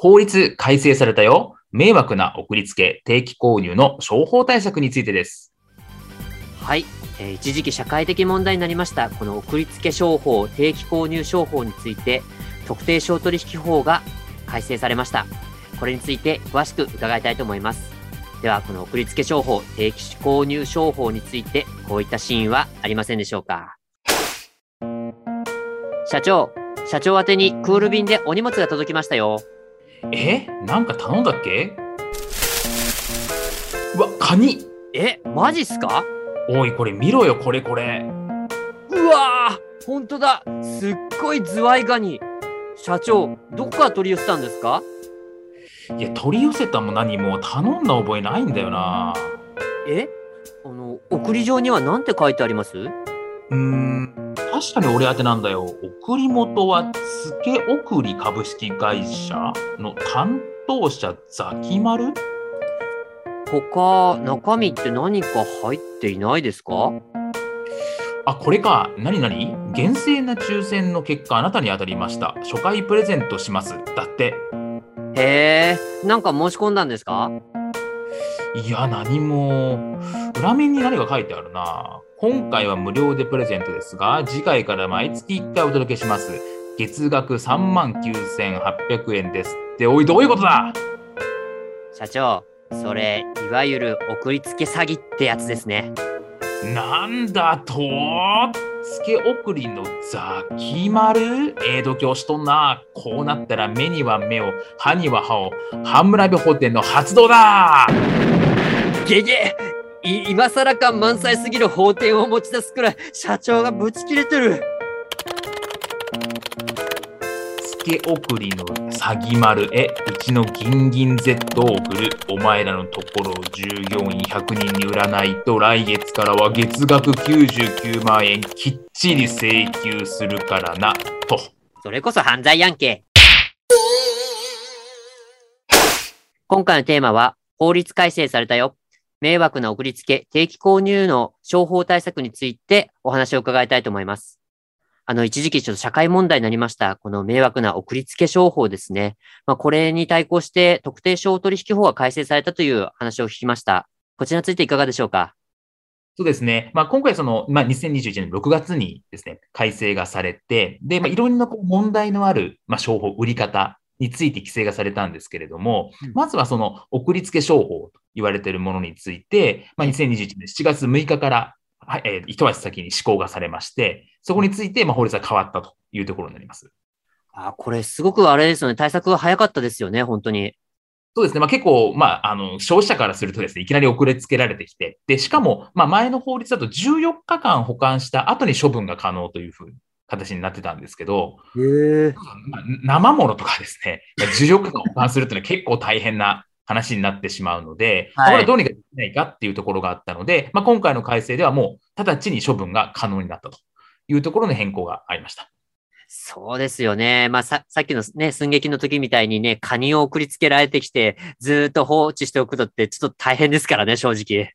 法律改正されたよ。迷惑な送りつけ定期購入の商法対策についてです。はい、えー一時期社会的問題になりました。この送りつけ商法定期購入商法について特定商取引法が改正されました。これについて詳しく伺いたいと思います。ではこの送りつけ商法定期購入商法についてこういったシーンはありませんでしょうか。社長社長宛にクール便でお荷物が届きましたよ。え？なんか頼んだっけ？うわカニ。えマジっすか？おいこれ見ろよこれこれ。うわー本当だ。すっごいズワイガニ。社長どこから取り寄せたんですか？いや取り寄せたも何も頼んだ覚えないんだよな。え？あの送り状には何て書いてあります？うーん確かに俺宛てなんだよ。送り元はつけ送り株式会社の担当者ザキマル？他中身って何か入っていないですか？あこれか。何何？厳正な抽選の結果あなたに当たりました。初回プレゼントします。だって。へえ。なんか申し込んだんですか？いや何も裏面に何か書いてあるな。今回は無料でプレゼントですが次回から毎月1回お届けします。月額3万9800円です。っておいどういうことだ？社長それいわゆる送りつけ詐欺ってやつですね。なんだと？つけ送りのザキマル？ええ度胸しとんな。こうなったら目には目を歯には歯を。ハンムラビ法典の発動だ！ゲゲ！い今更感満載すぎる法典を持ち出すくらい社長がブチ切れてる。つけ送りの詐欺丸へうちのギンギン Z を送る。お前らのところを従業員100人に売らないと来月からは月額99万円きっちり請求するからなと。それこそ犯罪やんけ。今回のテーマは法律改正されたよ迷惑な送りつけ定期購入の商法対策についてお話を伺いたいと思います。あの、一時期ちょっと社会問題になりました、この迷惑な送りつけ商法ですね。まあ、これに対抗して特定商取引法が改正されたという話を聞きました。こちらについていかがでしょうか？そうですね。まあ、今回その、まあ、2021年6月にですね、改正がされて、で、まあ、いろんなこう問題のある、まあ、商法、売り方について規制がされたんですけれども、うんまずはその送り付け商法と言われているものについて、まあ、2021年7月6日から、はいえー一足先に施行がされまして、そこについて、まあ、法律が変わったというところになります。あ、これすごくあれですよね。対策が早かったですよね、本当に。そうですね。まあ、結構、まあ、あの、消費者からするとですね、いきなり遅れつけられてきて、で、しかも、まあ、前の法律だと14日間保管した後に処分が可能というふうに形になってたんですけど、へえ。まあ生ものとかですね、まあ14日間保管するっていうのは結構大変な話になってしまうので、はいこれはどうにかできないかっていうところがあったので、まあ、今回の改正ではもう直ちに処分が可能になったというところの変更がありました。そうですよね。まあ、さ、さっきのね、寸劇の時みたいにね、カニを送りつけられてきて、ずーっと放置しておくのってちょっと大変ですからね、正直。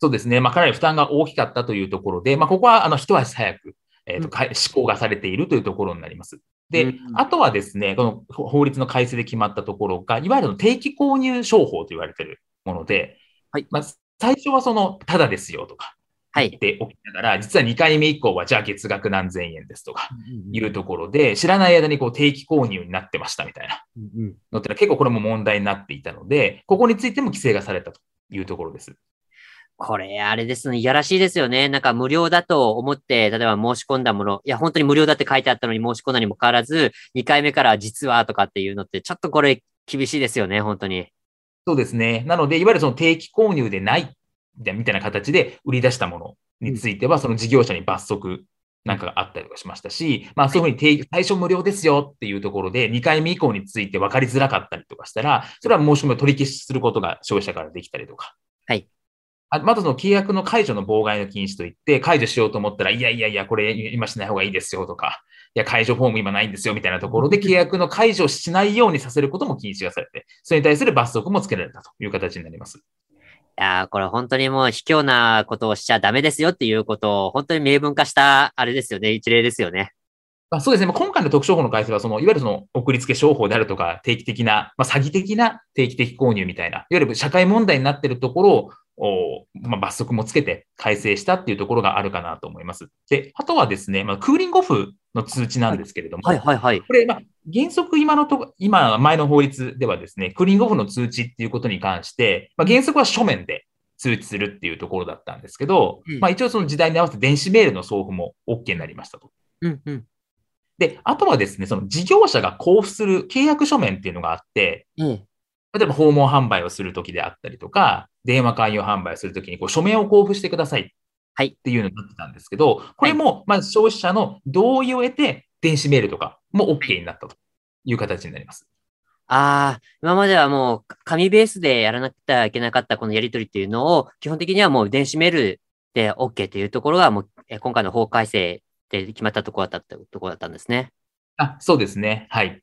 そうですね、まあ、かなり負担が大きかったというところで、まあ、ここはあの一足早く、えーと施行がされているというところになります。で、うん。あとはですね、この法律の改正で決まったところが、いわゆる定期購入商法と言われているもので、はい。まあ、最初はその、ただですよとか、はい。言っておきながら、実は2回目以降は、じゃあ月額何千円ですとかいうところで、知らない間にこう定期購入になってましたみたいなのってのは結構これも問題になっていたので、ここについても規制がされたというところです。これ、あれですね、いやらしいですよね。なんか無料だと思って、例えば申し込んだもの、いや、本当に無料だって書いてあったのに申し込んだにもかかわらず、2回目から実はとかっていうのって、ちょっとこれ厳しいですよね、本当に。そうですね。なので、いわゆるその定期購入でないみたいな形で売り出したものについては、その事業者に罰則なんかがあったりとかしましたし、まあそういうふうに最初無料ですよっていうところで、2回目以降について分かりづらかったりとかしたら、それは申し込みを取り消しすることが消費者からできたりとか。はい。あまずその契約の解除の妨害の禁止といって、解除しようと思ったら、いやいやいや、これ今しない方がいいですよとか、いや、解除フォーム今ないんですよみたいなところで、契約の解除しないようにさせることも禁止がされて、それに対する罰則もつけられたという形になります。いやこれ本当にもう卑怯なことをしちゃダメですよっていうことを本当に明文化したあれですよね、一例ですよね。まあ、そうですね。今回の特商法の改正は、その、いわゆるその、送り付け商法であるとか、定期的な、まあ、詐欺的な定期的購入みたいな、いわゆる社会問題になっているところを、おまあ、罰則もつけて改正したっていうところがあるかなと思います。で、あとはですね、まあ、クーリングオフの通知なんですけれども、はいはいはい、これ、まあ、原則今のと、今、前の法律ではですね、クーリングオフの通知っていうことに関して、まあ、原則は書面で通知するっていうところだったんですけど、うん、まあ、一応その時代に合わせて電子メールの送付も OK になりましたと。うんうんで、あとはですね、その事業者が交付する契約書面っていうのがあって、うん、例えば訪問販売をするときであったりとか、電話勧誘販売をするときにこう書面を交付してくださいっていうのになってたんですけど、これもまず消費者の同意を得て、電子メールとかも OK になったという形になります。ああ、今まではもう紙ベースでやらなくてはいけなかったこのやり取りっていうのを、基本的にはもう電子メールで OK というところが、もう今回の法改正で決まったところだったところだったんですね。あ、そうですね。はい。